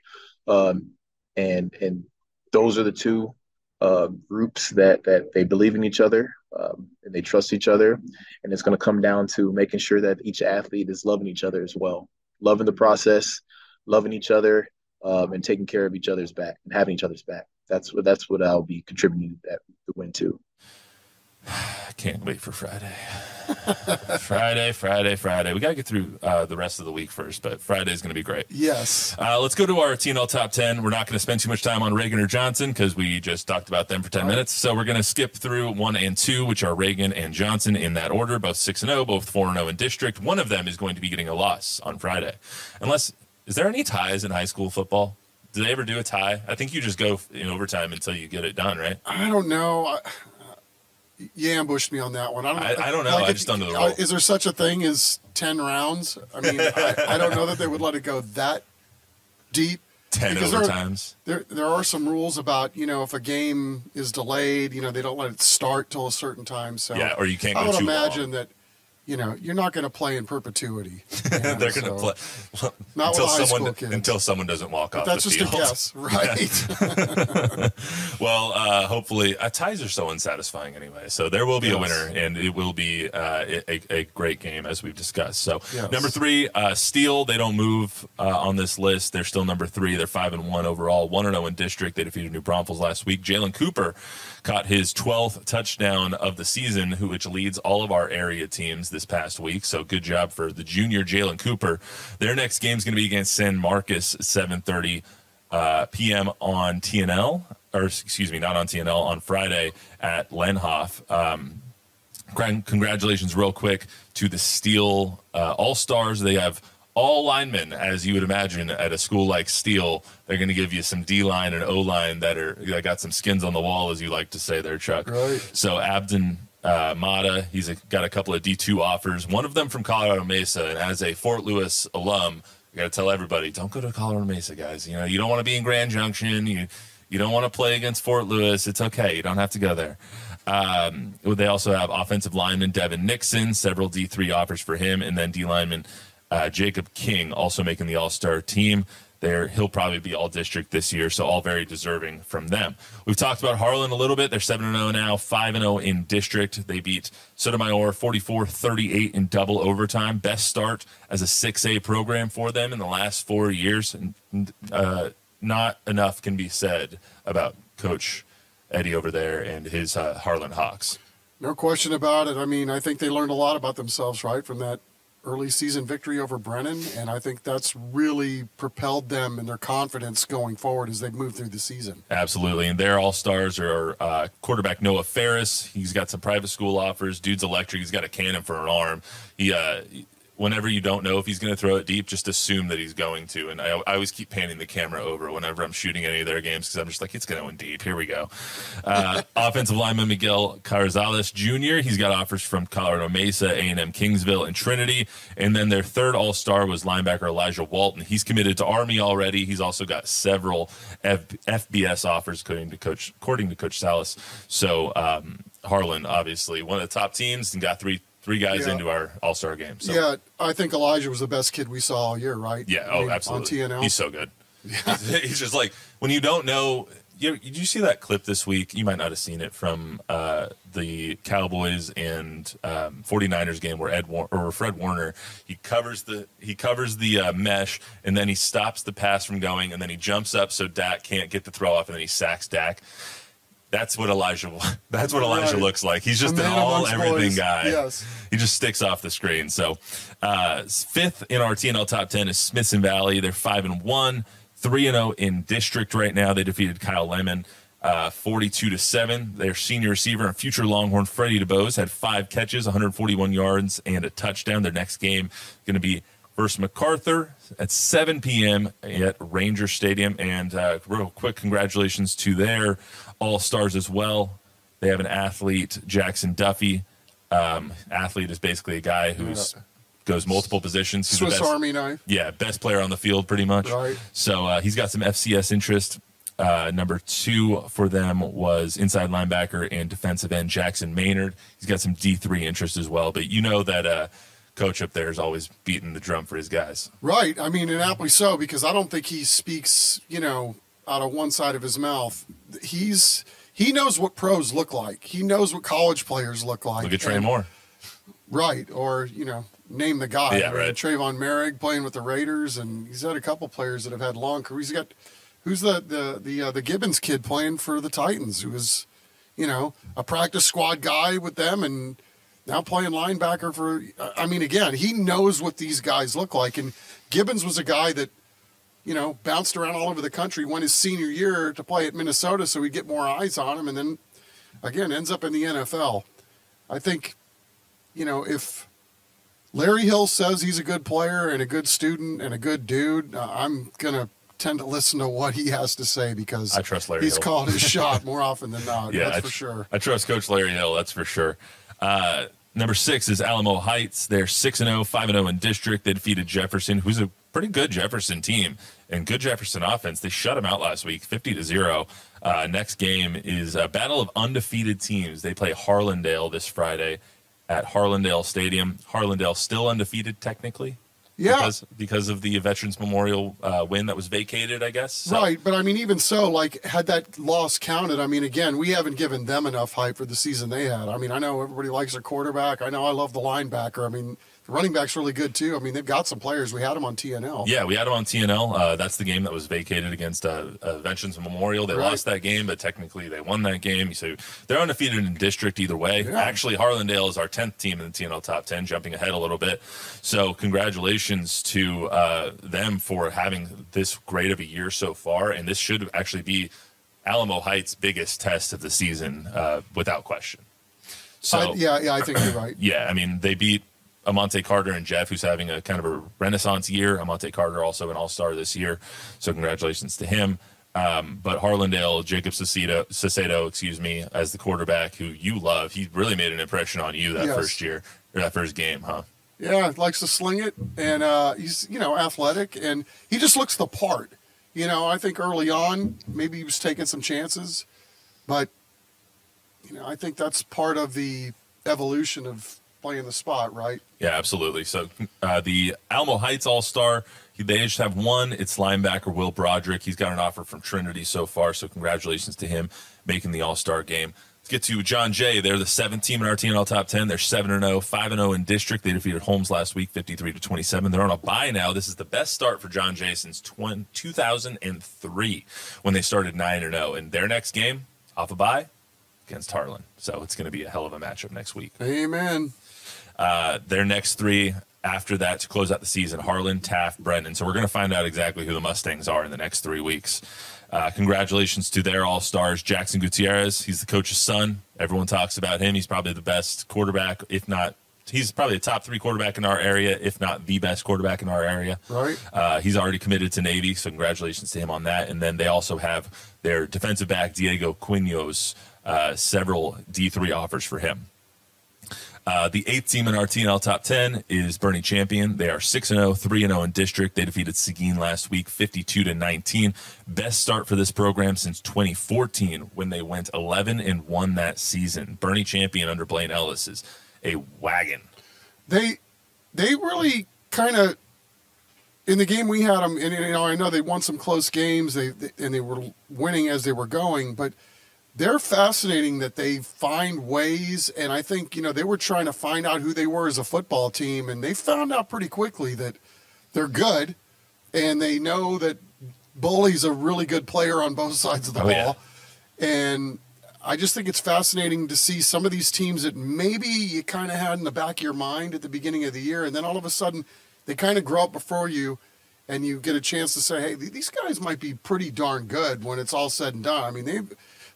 um, and and those are the two uh, groups that that they believe in each other um, and they trust each other. And it's going to come down to making sure that each athlete is loving each other as well, loving the process, loving each other, um, and taking care of each other's back and having each other's back. That's what that's what I'll be contributing that the win to. I can't wait for Friday. Friday, Friday, Friday. We got to get through uh, the rest of the week first, but Friday is going to be great. Yes. Uh, let's go to our TNL top 10. We're not going to spend too much time on Reagan or Johnson because we just talked about them for 10 minutes. So we're going to skip through one and two, which are Reagan and Johnson in that order, both 6 and 0, both 4 and 0 in district. One of them is going to be getting a loss on Friday. Unless, is there any ties in high school football? Do they ever do a tie? I think you just go in overtime until you get it done, right? I don't know. I, you ambushed me on that one. I don't. I, I don't know. like I just don't know the uh, rule. Is there such a thing as ten rounds? I mean, I, I don't know that they would let it go that deep. 10 because there are- overtimes. There, there are some rules about you know if a game is delayed, you know they don't let it start till a certain time. So Yeah, or you can't I go would too long. imagine that you know you're not going to play in perpetuity. you know, They're going to so- play Not until someone until someone doesn't walk But off that's just field. a guess, right? well, uh, hopefully, uh, ties are so unsatisfying anyway. So there will be a winner, and it will be uh, a, a great game as we've discussed. So Yes. number three, uh, Steele. They don't move uh, on this list. They're still number three. They're five and one overall, one and zero in district. They defeated New Braunfels last week. Jalen Cooper caught his 12th touchdown of the season, who which leads all of our area teams this past week. So good job for the junior Jalen Cooper. Their next game is going to be against San Marcos, 7:30 uh, p.m. on TNL, or excuse me, not on TNL, on Friday at Lehnhoff. Um, congratulations, real quick, to the Steele uh, All Stars. They have all linemen, as you would imagine, at a school like Steele. They're going to give you some D line and O line that are that got some skins on the wall, as you like to say there, Chuck. Right. So Abden uh, Mata, he's a, got a couple of D2 offers. One of them from Colorado Mesa, and as a Fort Lewis alum, I got to tell everybody, don't go to Colorado Mesa, guys. You know, you don't want to be in Grand Junction. You you don't want to play against Fort Lewis. It's okay. You don't have to go there. Um, they also have offensive lineman Devin Nixon, several D3 offers for him, and then D lineman uh, Jacob King also making the All Star team. There, he'll probably be all district this year, so all very deserving from them. We've talked about Harlan a little bit. They're 7 0 now, 5 0 in district. They beat Sotomayor 44 38 in double overtime. Best start as a 6A program for them in the last four years. And uh, not enough can be said about Coach Eddie over there and his uh, Harlan Hawks. No question about it. I mean, I think they learned a lot about themselves, right, from that early season victory over Brennan, and I think that's really propelled them and their confidence going forward as they've moved through the season. Absolutely. And their all stars are uh, quarterback Noah Farris. He's got some private school offers. Dude's electric. He's got a cannon for an arm. He, uh, whenever you don't know if he's going to throw it deep, just assume that he's going to. And I, I always keep panning the camera over whenever I'm shooting any of their games because I'm just like, it's going to win deep. Here we go. Uh, offensive lineman Miguel Carzales Jr. He's got offers from Colorado Mesa, A&M Kingsville, and Trinity. And then their third All Star was linebacker Elijah Walton. He's committed to Army already. He's also got several F- FBS offers, according to Coach according to Coach Salas. So um, Harlan, obviously one of the top teams, and got three three guys Yeah. into our All Star game. So. Yeah, I think Elijah was the best kid we saw all year, right? Yeah. I Oh, mean, absolutely. On TNL. He's so good. Yeah. He's just like when you don't know. You, did you see that clip this week? You might not have seen it from uh, the Cowboys and um, 49ers game where Ed War- or Fred Warner he covers the he covers the uh, mesh and then he stops the pass from going and then he jumps up so Dak can't get the throw off and then he sacks Dak. That's what Elijah. That's what Elijah Right. looks like. He's just an all everything boys. guy. Yes. He just sticks off the screen. So, uh, fifth in our TNL top ten is Smithson Valley. They're five and one, three and zero in district right now. They defeated Kyle Lehman. Uh, 42 to 7. Their senior receiver and future Longhorn Freddie Dubose had five catches, 141 yards, and a touchdown. Their next game going to be versus MacArthur at 7 p.m. at Ranger Stadium. And uh, real quick, congratulations to their all stars as well. They have an athlete, Jackson Duffy. Um, athlete is basically a guy who's goes multiple positions. He's the Swiss best- Army knife. yeah, best player on the field, pretty much. Right. So uh, he's got some FCS interest. Uh, number two for them was inside linebacker and defensive end Jackson Maynard. He's got some D3 interest as well. But you know that uh, coach up there is always beating the drum for his guys. Right. I mean, and aptly so, because I don't think he speaks, you know, out of one side of his mouth. He's he knows what pros look like. He knows what college players look like. Look at Trey And- Moore. Right. Or, you know, name the guy. Yeah, right. Tre'von Moehrig playing with the Raiders, and he's had a couple players that have had long careers. He's got who's the the the uh, the Gibbens kid playing for the Titans, who was, you know, a practice squad guy with them, and now playing linebacker for. I mean, again, he knows what these guys look like, and Gibbens was a guy that. You know, bounced around all over the country. Went his senior year to play at Minnesota, so he'd get more eyes on him, and then, again, ends up in the NFL. I think, you know, if Larry Hill says he's a good player and a good student and a good dude, uh, I'm going to tend to listen to what he has to say because I trust Larry he's Hill. called his shot more often than not. yeah, that's I, for sure. I trust Coach Larry Hill. That's for sure. Uh, number six is Alamo Heights. They're six and 0, 5 and 0 in district. They defeated Jefferson, who's a pretty good Jefferson team and good Jefferson offense. They shut them out last week, 50 to zero. Uh, next game is a battle of undefeated teams. They play Harlandale this Friday at Harlandale Stadium. Harlandale still undefeated technically. Yeah. Because, because of the Veterans Memorial uh, win that was vacated, I guess. So- Right, but I mean, even so, like, had that loss counted, I mean, again, we haven't given them enough hype for the season they had. I mean, I know everybody likes their quarterback. I know I love the linebacker. I mean, the running back's really good too. I mean, they've got some players. We had them on TNL. Yeah, we had them on TNL. Uh, that's the game that was vacated against uh, uh, Veterans Memorial. They Right. lost that game, but technically they won that game. So they're undefeated in district either way. Yeah. Actually, Harlandale is our 10th team in the TNL top 10, jumping ahead a little bit. So congratulations to uh, them for having this great of a year so far. And this should actually be Alamo Heights' biggest test of the season, uh, without question. So I- yeah, yeah, I think you're right. yeah, I mean, they beat Amante Carter and Jeff, who's having a kind of a renaissance year. Amante Carter also an all star this year. So congratulations to him. Um, but Harlandale, Jacob Sacedo, Sacedo, excuse me, as the quarterback who you love, he really made an impression on you that Yes. first year or that first game, huh? Yeah, likes to sling it, and uh, he's you know athletic, and he just looks the part. You know, I think early on maybe he was taking some chances, but you know I think that's part of the evolution of playing the spot, right? Yeah, absolutely. So uh, the Alamo Heights All Star, they just have one. It's linebacker Will Broderick. He's got an offer from Trinity so far. So congratulations to him making the All Star game. Let's get to John Jay. They're the seventh team in our TNL top 10. They're 7 0, 5 0 in district. They defeated Holmes last week, 53 to 27. They're on a bye now. This is the best start for John Jay since 2003 when they started 9 0. And their next game, off a bye, against Harlan. So it's going to be a hell of a matchup next week. Amen. Uh, their next three after that to close out the season Harlan, Taft, Brennan. So we're going to find out exactly who the Mustangs are in the next three weeks. Uh, congratulations to their all stars, Jackson Gutierrez. He's the coach's son. Everyone talks about him. He's probably the best quarterback, if not, he's probably the top three quarterback in our area, if not the best quarterback in our area. Right. Uh, he's already committed to Navy, so congratulations to him on that. And then they also have their defensive back, Diego Quinos, uh, several D3 offers for him. Uh, the eighth team in our TNL top 10 is Boerne Champion. They are 6 0, 3 0 in district. They defeated Seguin last week, 52 to 19. Best start for this program since 2014 when they went 11 and 1 that season. Boerne Champion under Blaine Ellis is a wagon. They they really kind of in the game we had them, and you know I know they won some close games. They, they and they were winning as they were going, but they're fascinating that they find ways. And I think you know they were trying to find out who they were as a football team, and they found out pretty quickly that they're good, and they know that Bully's a really good player on both sides of the Oh, ball, yeah. and I just think it's fascinating to see some of these teams that maybe you kind of had in the back of your mind at the beginning of the year, and then all of a sudden they kind of grow up before you, and you get a chance to say, "Hey, these guys might be pretty darn good when it's all said and done." I mean, they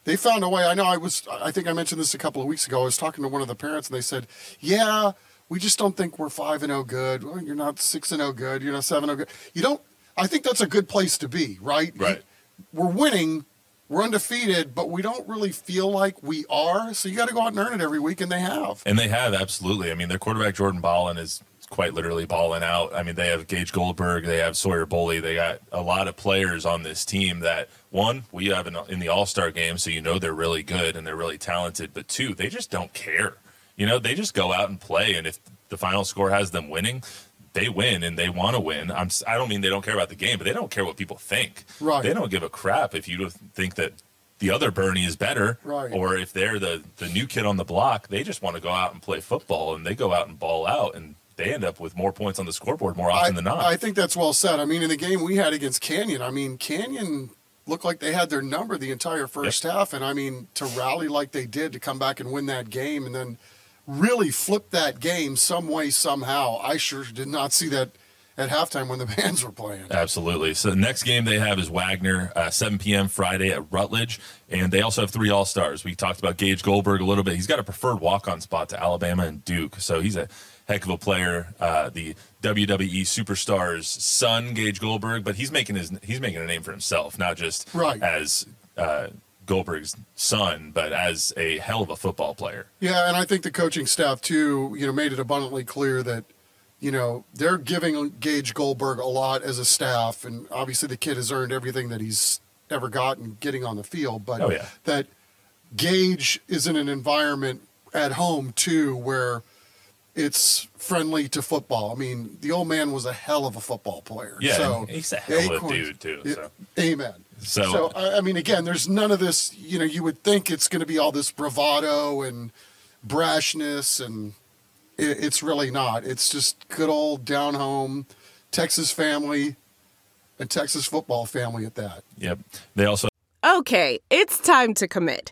they found a way. I know I was. I think I mentioned this a couple of weeks ago. I was talking to one of the parents, and they said, "Yeah, we just don't think we're five and zero good. Well, you're not six and zero good. You're not seven zero good. You don't." I think that's a good place to be, right? Right. We're winning we're undefeated, but we don't really feel like we are. So you got to go out and earn it every week, and they have. And they have absolutely. I mean, their quarterback Jordan Ballin is quite literally balling out. I mean, they have Gage Goldberg, they have Sawyer Bully, they got a lot of players on this team that one we have in, in the All Star game, so you know they're really good and they're really talented. But two, they just don't care. You know, they just go out and play, and if the final score has them winning, they win and they want to win. I'm I don't mean they don't care about the game, but they don't care what people think. Right. They don't give a crap if you think that the other Boerne is better, right. or if they're the the new kid on the block. They just want to go out and play football, and they go out and ball out, and they end up with more points on the scoreboard more often I, than not. I think that's well said. I mean, in the game we had against Canyon, I mean, Canyon looked like they had their number the entire first yep. half, and I mean, to rally like they did to come back and win that game, and then really flip that game some way somehow. I sure did not see that at halftime when the bands were playing. Absolutely. So the next game they have is Wagner, uh, 7 p.m. Friday at Rutledge, and they also have three All Stars. We talked about Gage Goldberg a little bit. He's got a preferred walk-on spot to Alabama and Duke, so he's a heck of a player. Uh, the WWE superstar's son, Gage Goldberg, but he's making his he's making a name for himself, not just right. as. Uh, Goldberg's son, but as a hell of a football player. Yeah, and I think the coaching staff too, you know, made it abundantly clear that you know, they're giving Gage Goldberg a lot as a staff, and obviously the kid has earned everything that he's ever gotten getting on the field. But oh, yeah. that Gage is in an environment at home too where it's friendly to football. I mean, the old man was a hell of a football player. Yeah, so, he's a hell of a dude too. So. Amen. So, so I mean, again, there's none of this. You know, you would think it's going to be all this bravado and brashness and it's really not. It's just good old down home Texas family and Texas football family at that. Yep. They also. Okay, it's time to commit.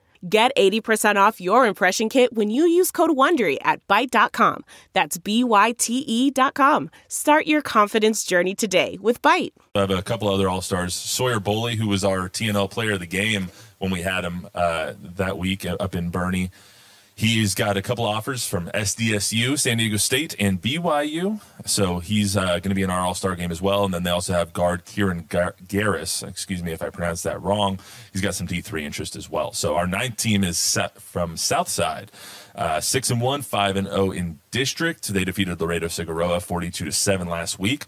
Get 80% off your impression kit when you use code WONDERY at Byte.com. That's B-Y-T-E dot com. Start your confidence journey today with Byte. I have a couple other All-Stars. Sawyer Boley, who was our TNL player of the game when we had him uh, that week up in Boerne. He's got a couple offers from SDSU, San Diego State, and BYU. So he's uh, going to be in our All Star game as well. And then they also have guard Kieran Gar- Garris. Excuse me if I pronounced that wrong. He's got some D3 interest as well. So our ninth team is set from Southside. Uh, six and one, five and zero in district. They defeated Laredo Figueroa forty-two to seven last week.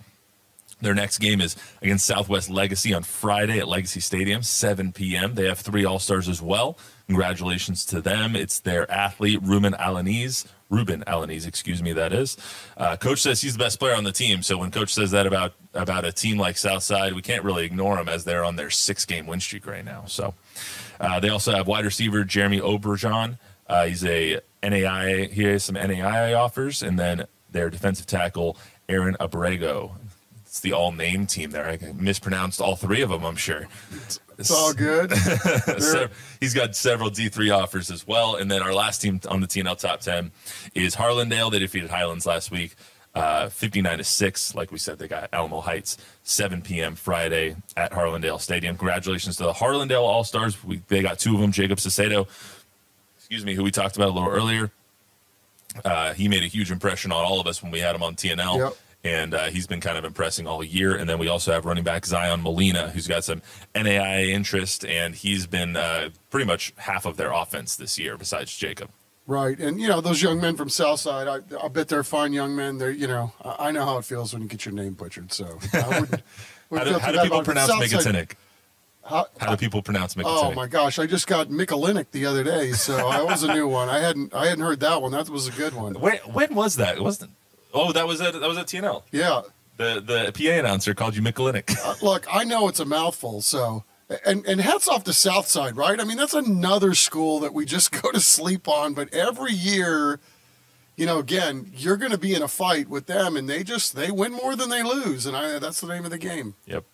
Their next game is against Southwest Legacy on Friday at Legacy Stadium, 7 p.m. They have three All Stars as well. Congratulations to them. It's their athlete, Ruben Alanese. Ruben Alanese, excuse me, that is. Uh, coach says he's the best player on the team. So when coach says that about about a team like Southside, we can't really ignore him as they're on their six game win streak right now. So uh, they also have wide receiver Jeremy Oberjon. Uh, he's a NAIA. He has some NAIA offers, and then their defensive tackle Aaron Abrego. It's the all name team there. I mispronounced all three of them, I'm sure. It's all good. so he's got several D3 offers as well. And then our last team on the TNL top 10 is Harlandale. They defeated Highlands last week, uh, 59 to 6. Like we said, they got Alamo Heights, 7 p.m. Friday at Harlandale Stadium. Congratulations to the Harlandale All Stars. They got two of them, Jacob Sacedo, excuse me, who we talked about a little earlier. Uh, he made a huge impression on all of us when we had him on TNL. Yep and uh, he's been kind of impressing all year. And then we also have running back Zion Molina, who's got some NAIA interest, and he's been uh, pretty much half of their offense this year, besides Jacob. Right, and you know those young men from Southside. I, I bet they're fine young men. They're you know I, I know how it feels when you get your name butchered. So I wouldn't, how do, how do people pronounce Migatinic? How, How do people pronounce Mick? oh my gosh, I just got Michalinic the other day, so that was a new one. I hadn't I hadn't heard that one. That was a good one. When, when was that? It wasn't. Oh, that was at that was at TNL. Yeah. The the PA announcer called you Michalinic. Uh, look, I know it's a mouthful, so and and hats off to Southside, right? I mean, that's another school that we just go to sleep on, but every year, you know, again, you're going to be in a fight with them, and they just they win more than they lose, and I that's the name of the game. Yep.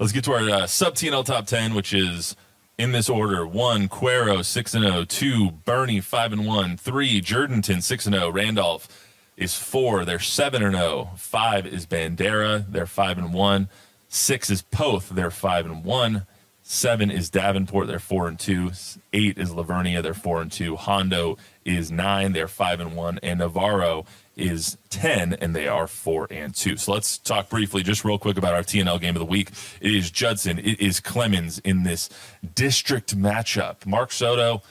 Let's get to our uh, sub TNL top ten, which is in this order: one, Cuero six and zero; two, Boerne five and one; three, Jourdanton six and zero; Randolph is four. They're seven and zero. Five is Bandera. They're five and one. Six is Poth. They're five and one. Seven is Davenport. They're four and two. Eight is La Vernia. They're four and two. Hondo is nine. They're five and one. And Navarro is 10 and they are 4 and 2. So let's talk briefly just real quick about our TNL game of the week. It is Judson, it is Clemens in this district matchup. Mark Soto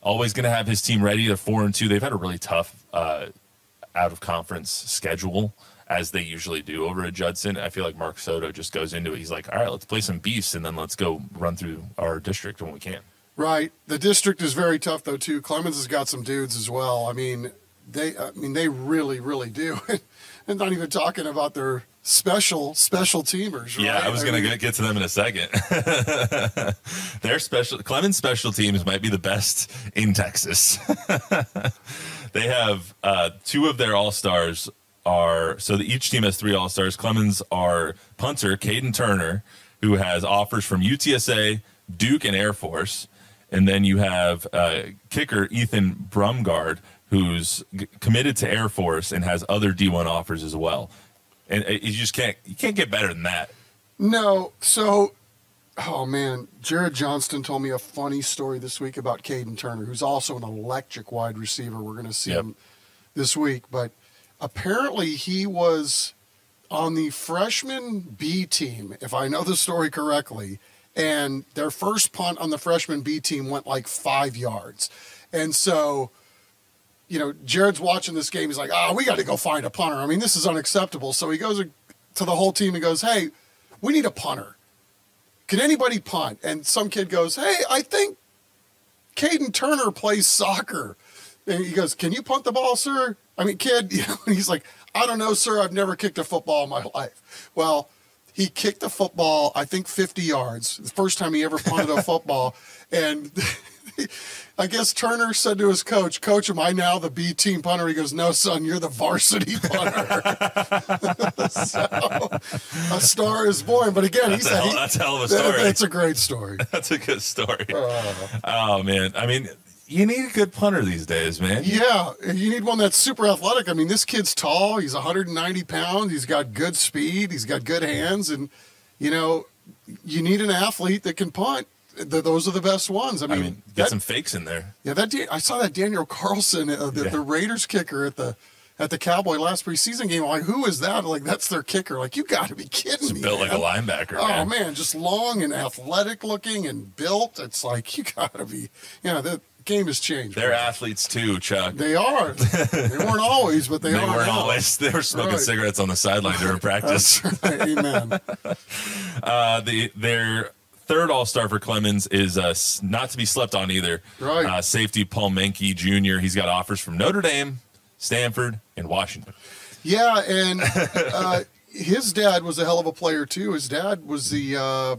always going to have his team ready. They're 4 and 2. They've had a really tough uh, out of conference schedule as they usually do over at Judson. I feel like Mark Soto just goes into it. He's like, "All right, let's play some beasts and then let's go run through our district when we can." Right. The district is very tough though too. Clemens has got some dudes as well. I mean, they I mean they really really do. and not even talking about their special special teamers. Right? Yeah, I was going mean, to get to them in a second. Their special Clemens special teams might be the best in Texas. they have uh, two of their all stars are so each team has three all stars. Clemens are punter Caden Turner, who has offers from UTSA, Duke, and Air Force, and then you have uh, kicker Ethan Brumgard, who's g- committed to Air Force and has other D1 offers as well. And uh, you just can't you can't get better than that. No, so oh man, Jared Johnston told me a funny story this week about Caden Turner, who's also an electric wide receiver. We're going to see Yep. him this week, but apparently he was on the freshman B team, if I know the story correctly, and their first punt on the freshman B team went like five yards. And so, you know, Jared's watching this game. He's like, oh, we got to go find a punter. I mean, this is unacceptable. So he goes to the whole team and goes, hey, we need a punter. Can anybody punt? And some kid goes, hey, I think Caden Turner plays soccer. And he goes, Can you punt the ball, sir? I mean, kid, you know, and he's like, I don't know, sir. I've never kicked a football in my life. Well, he kicked the football, I think 50 yards, the first time he ever punted a football. And I guess Turner said to his coach, Coach, am I now the B team punter? He goes, No, son, you're the varsity punter. so a star is born. But again, That's he a said hell- he- that's a hell of a that- story. That's a great story. That's a good story. Uh. oh man, I mean, you need a good punter these days, man. Yeah, you need one that's super athletic. I mean, this kid's tall. He's 190 pounds. He's got good speed. He's got good hands, and you know, you need an athlete that can punt. Th- those are the best ones. I I mean, mean, get that- some fakes in there. yeah, that I saw that Daniel Carlson, uh, the, Yeah. the Raiders kicker at the at the Cowboy last preseason game. I'm like, who is that? Like, that's their kicker. Like, you got to be kidding me. Built like a linebacker. Oh man. man, just long and athletic looking and built. It's like you got to be. You know, the game has changed. They're man. athletes too, Chuck. They are. they weren't always, but they, They are. weren't now. always. They were smoking Right. cigarettes on the sideline during practice. Right. Amen. Uh, the their third All Star for Clemens is uh, not to be slept on either. Right. Uh, safety Paul Menke Jr. He's got offers from Notre Dame, Stanford, and Washington. Yeah, and uh, his dad was a hell of a player too. His dad was the uh,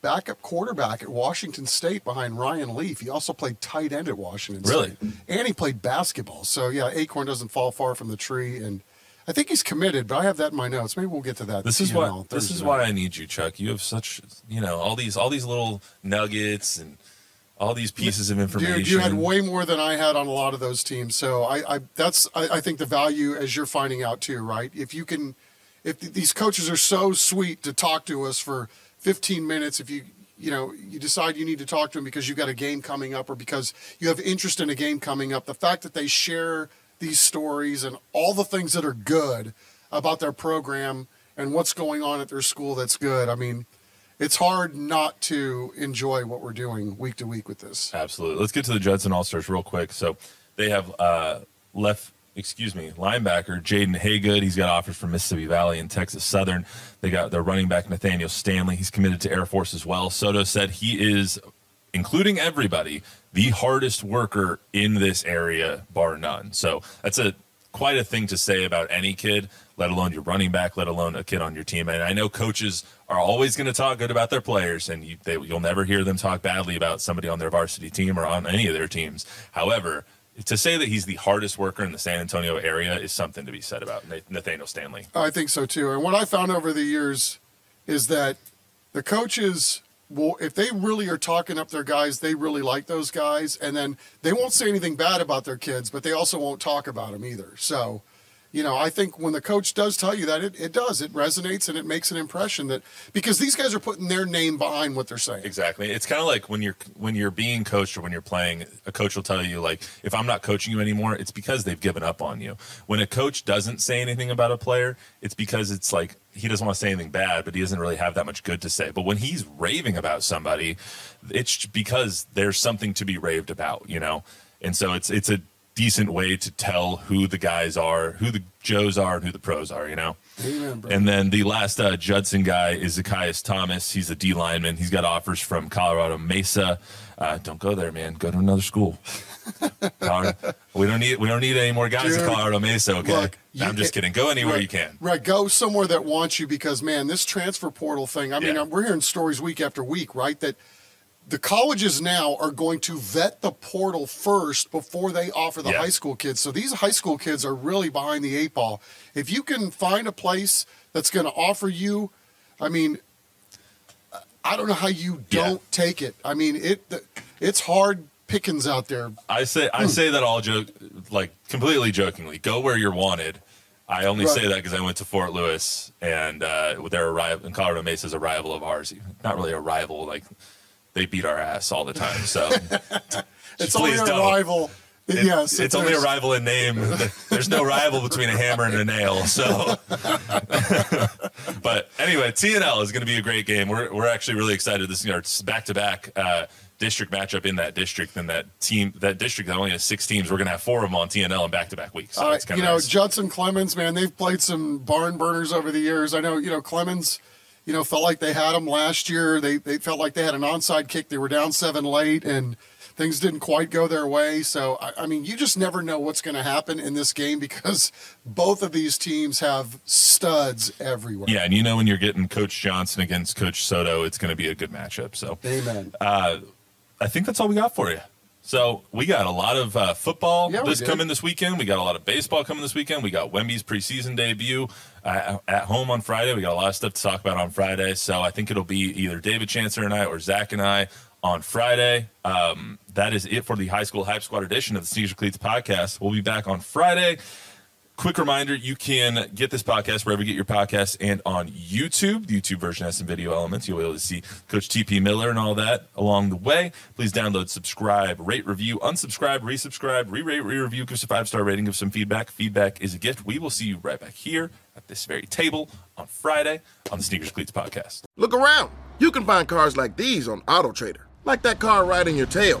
backup quarterback at Washington State behind Ryan Leaf. He also played tight end at Washington Really? State, and he played basketball. So yeah, Acorn doesn't fall far from the tree, and I think he's committed. But I have that in my notes. Maybe we'll get to that. This is why. Thursday This is why I need you, Chuck. You have such, you know, all these all these little nuggets and all these pieces of information. Dude, you had way more than I had on a lot of those teams. So I, I that's I, I think the value as you're finding out too, right? If you can, if these coaches are so sweet to talk to us for 15 minutes, if you you know you decide you need to talk to them because you've got a game coming up or because you have interest in a game coming up, the fact that they share these stories and all the things that are good about their program and what's going on at their school that's good. I mean. It's hard not to enjoy what we're doing week to week with this. Absolutely. Let's get to the Judson All Stars real quick. So they have uh, left excuse me, linebacker Jaden Haygood. He's got offers from Mississippi Valley and Texas Southern. They got their running back Nathaniel Stanley. He's committed to Air Force as well. Soto said he is, including everybody, the hardest worker in this area, bar none. So that's a quite a thing to say about any kid, let alone your running back, let alone a kid on your team. And I know coaches are always going to talk good about their players, and you, they, you'll never hear them talk badly about somebody on their varsity team or on any of their teams. However, to say that he's the hardest worker in the San Antonio area is something to be said about Nathaniel Stanley. I think so too. And what I found over the years is that the coaches will, if they really are talking up their guys, they really like those guys, and then they won't say anything bad about their kids, but they also won't talk about them either. So you know, I think when the coach does tell you that, it, it does. It resonates and it makes an impression that because these guys are putting their name behind what they're saying. Exactly. It's kind of like when you're when you're being coached or when you're playing, a coach will tell you like, if I'm not coaching you anymore, it's because they've given up on you. When a coach doesn't say anything about a player, it's because it's like he doesn't want to say anything bad, but he doesn't really have that much good to say. But when he's raving about somebody, it's because there's something to be raved about, you know. And so it's it's a decent way to tell who the guys are, who the Joes are, and who the pros are, you know? Amen, and then the last uh, Judson guy is Zacchaeus Thomas. He's a D lineman. He's got offers from Colorado Mesa. Uh, don't go there, man. Go to another school. we don't need we don't need any more guys Dude, at Colorado Mesa. Okay, look, I'm just kidding. Go anywhere right, you can. Right, go somewhere that wants you because man, this transfer portal thing. I mean, yeah. we're hearing stories week after week, right? That the colleges now are going to vet the portal first before they offer the yeah. high school kids. So these high school kids are really behind the eight ball. If you can find a place that's going to offer you, I mean, I don't know how you don't yeah. take it. I mean, it it's hard pickings out there. I say I hmm. say that all joke like completely jokingly. Go where you're wanted. I only right. say that because I went to Fort Lewis and uh, their arrival in Colorado Mesa is a rival of ours. Not really a rival, like they beat our ass all the time. So it's only a don't. rival. It, yes, it's only a rival in name. There's no rival between a hammer and a nail. So, but anyway, TNL is going to be a great game. We're we're actually really excited. This is back to back district matchup in that district. And that team, that district that only has six teams, we're going to have four of them on TNL in back to back weeks. So uh, you know, Judson Clemens, man, they've played some barn burners over the years. I know, you know, Clemens you know, felt like they had them last year. They they felt like they had an onside kick. They were down seven late, and things didn't quite go their way. So I, I mean, you just never know what's going to happen in this game because both of these teams have studs everywhere. Yeah, and you know when you're getting Coach Johnson against Coach Soto, it's going to be a good matchup. So amen. Uh, I think that's all we got for you. So we got a lot of uh, football yeah, this coming this weekend. We got a lot of baseball coming this weekend. We got Wemby's preseason debut uh, at home on Friday. We got a lot of stuff to talk about on Friday. So I think it'll be either David Chancellor and I or Zach and I on Friday. Um, that is it for the High School Hype Squad edition of the Sneakers Cleats podcast. We'll be back on Friday. Quick reminder you can get this podcast wherever you get your podcasts and on YouTube. The YouTube version has some video elements. You'll be able to see Coach TP Miller and all that along the way. Please download, subscribe, rate, review, unsubscribe, resubscribe, re rate, re review, give us a five star rating, give some feedback. Feedback is a gift. We will see you right back here at this very table on Friday on the Sneakers Cleats podcast. Look around. You can find cars like these on AutoTrader, like that car riding your tail.